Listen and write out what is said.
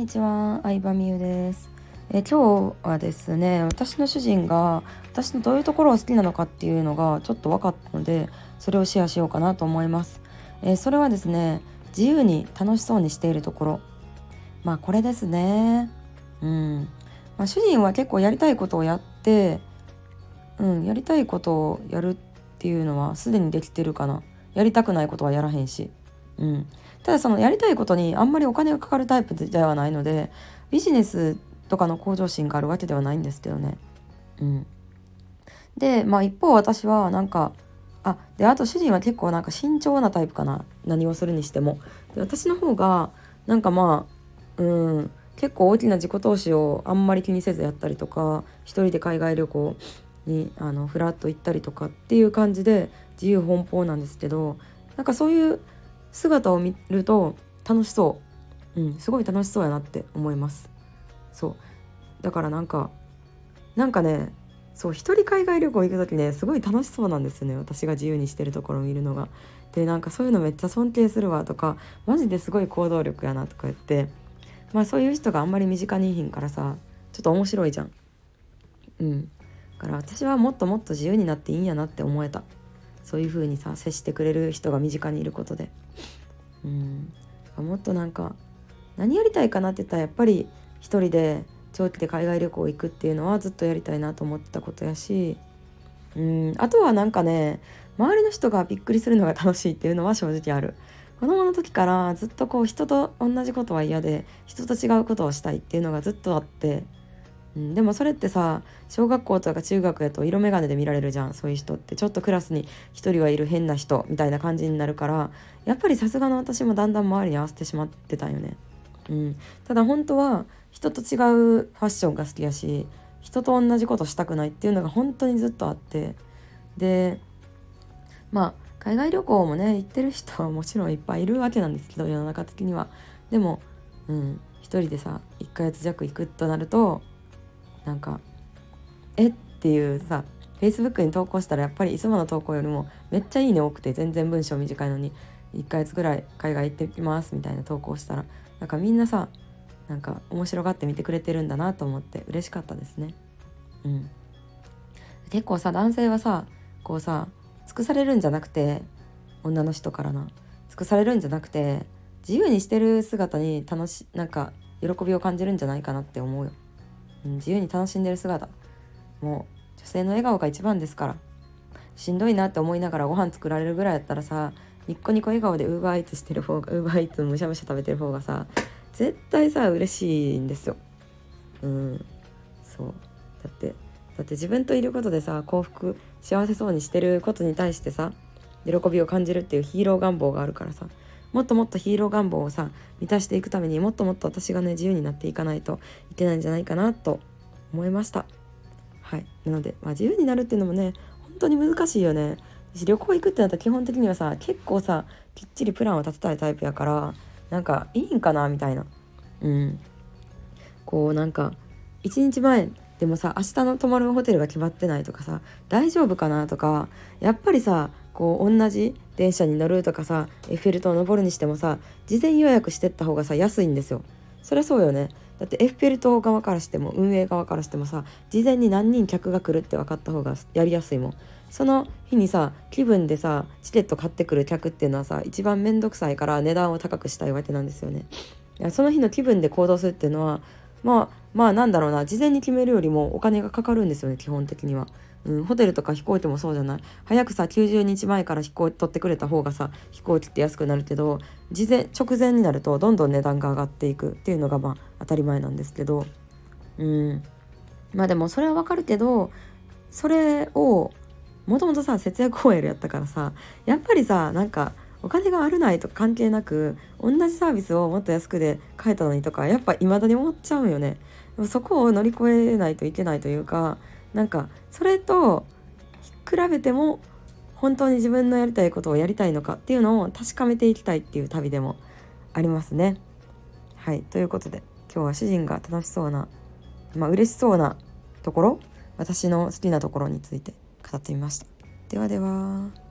にちは、相葉美優です。え今日はですね、私の主人が私のどういうところが好きなのかっていうのがちょっと分かったので、それをシェアしようかなと思います。えそれはですね、自由に楽しそうにしているところ。まあこれですね。うん。まあ、主人は結構やりたいことをやって、うん、やりたいことをやるっていうのはすでにできてるかな。やりたくないことはやらへんし。うん。ただそのやりたいことにあんまりお金がかかるタイプではないのでビジネスとかの向上心があるわけではないんですけどね。うん、でまあ一方私はなんかあであと主人は結構なんか慎重なタイプかな何をするにしても。で私の方がなんかまあうん結構大きな自己投資をあんまり気にせずやったりとか一人で海外旅行にあのフラッと行ったりとかっていう感じで自由奔放なんですけどなんかそういう姿を見ると楽しそう、うん、すごい楽しそうやなって思います。そう。だからなんかなんかねそう一人海外旅行行く時ねすごい楽しそうなんですよね。私が自由にしてるところを見るのが。でなんかそういうのめっちゃ尊敬するわとかマジですごい行動力やなとか言って。まあそういう人があんまり身近にいひんからさちょっと面白いじゃん。うん。だから私はもっともっと自由になっていいんやなって思えたそういう風にさ接してくれる人が身近にいることで。うん。もっとなんか何やりたいかなって言ったらやっぱり一人で長期で海外旅行行くっていうのはずっとやりたいなと思ってたことやし。うん。あとはなんかね周りの人がびっくりするのが楽しいっていうのは正直ある。子供の時からずっとこう人と同じことは嫌で人と違うことをしたいっていうのがずっとあって。うん、でもそれってさ小学校とか中学やと色眼鏡で見られるじゃんそういう人ってちょっとクラスに一人はいる変な人みたいな感じになるからやっぱりさすがの私もだんだん周りに合わせてしまってたんよね。うん、ただ本当は人と違うファッションが好きやし人と同じことしたくないっていうのが本当にずっとあってでまあ海外旅行もね行ってる人はもちろんいっぱいいるわけなんですけど世の中的には。でも、うん、一人でさ1ヶ月弱行くとなるとなんか「え？っ?」ていうさ Facebook に投稿したらやっぱりいつもの投稿よりもめっちゃいいね多くて全然文章短いのに1ヶ月ぐらい海外行ってきますみたいな投稿したらなんかみんなさなんか面白がって見てくれてるんだなと思って嬉しかったですね。うん、結構さ男性はさこうさ尽くされるんじゃなくて女の人からな尽くされるんじゃなくて自由にしてる姿に楽しなんか喜びを感じるんじゃないかなって思うよ。自由に楽しんでる姿。もう女性の笑顔が一番ですから。しんどいなって思いながらご飯作られるぐらいだったらさニッコニコ笑顔でウーバーイーツしてる方がウーバーイーツむしゃむしゃ食べてる方がさ絶対さ嬉しいんですよ。うんそう。だってだって自分といることでさ幸福幸せそうにしてることに対してさ喜びを感じるっていうヒーロー願望があるからさもっともっとヒーロー願望をさ満たしていくためにもっともっと私がね自由になっていかないといけないんじゃないかなと思いました。はい。なので、まあ、自由になるっていうのもね本当に難しいよね。私旅行行くってなったら基本的にはさ結構さきっちりプランを立てたいタイプやからなんかいいんかなみたいな。うん。こうなんか1日前でもさ明日の泊まるホテルが決まってないとかさ大丈夫かなとかやっぱりさこう同じ電車に乗るとかさエッフェル塔登るにしてもさ事前予約してった方がさ安いんですよ。そりゃそうよね。だってエッフェル塔側からしても運営側からしてもさ事前に何人客が来るって分かった方がやりやすいもん。その日にさ気分でさチケット買ってくる客っていうのはさ一番面倒くさいから値段を高くしたいわけなんですよね。いやその日の気分で行動するっていうのはまあまあなんだろうな。事前に決めるよりもお金がかかるんですよね基本的には。うん、ホテルとか飛行機もそうじゃない。早くさ90日前から飛行機取ってくれた方がさ飛行機って安くなるけど事前直前になるとどんどん値段が上がっていく。っていうのがまあ当たり前なんですけど。うん。まあでもそれはわかるけどそれをもともとさ節約 OL やったからさやっぱりさなんかお金があるないとか関係なく同じサービスをもっと安くで買えたのにとかやっぱ未だに思っちゃうよね。でもそこを乗り越えないといけないというかなんかそれと比べても本当に自分のやりたいことをやりたいのかっていうのを確かめていきたいっていう旅でもありますね。はいということで今日は主人が楽しそうなまあ嬉しそうなところ私の好きなところについて語ってみました。ではでは。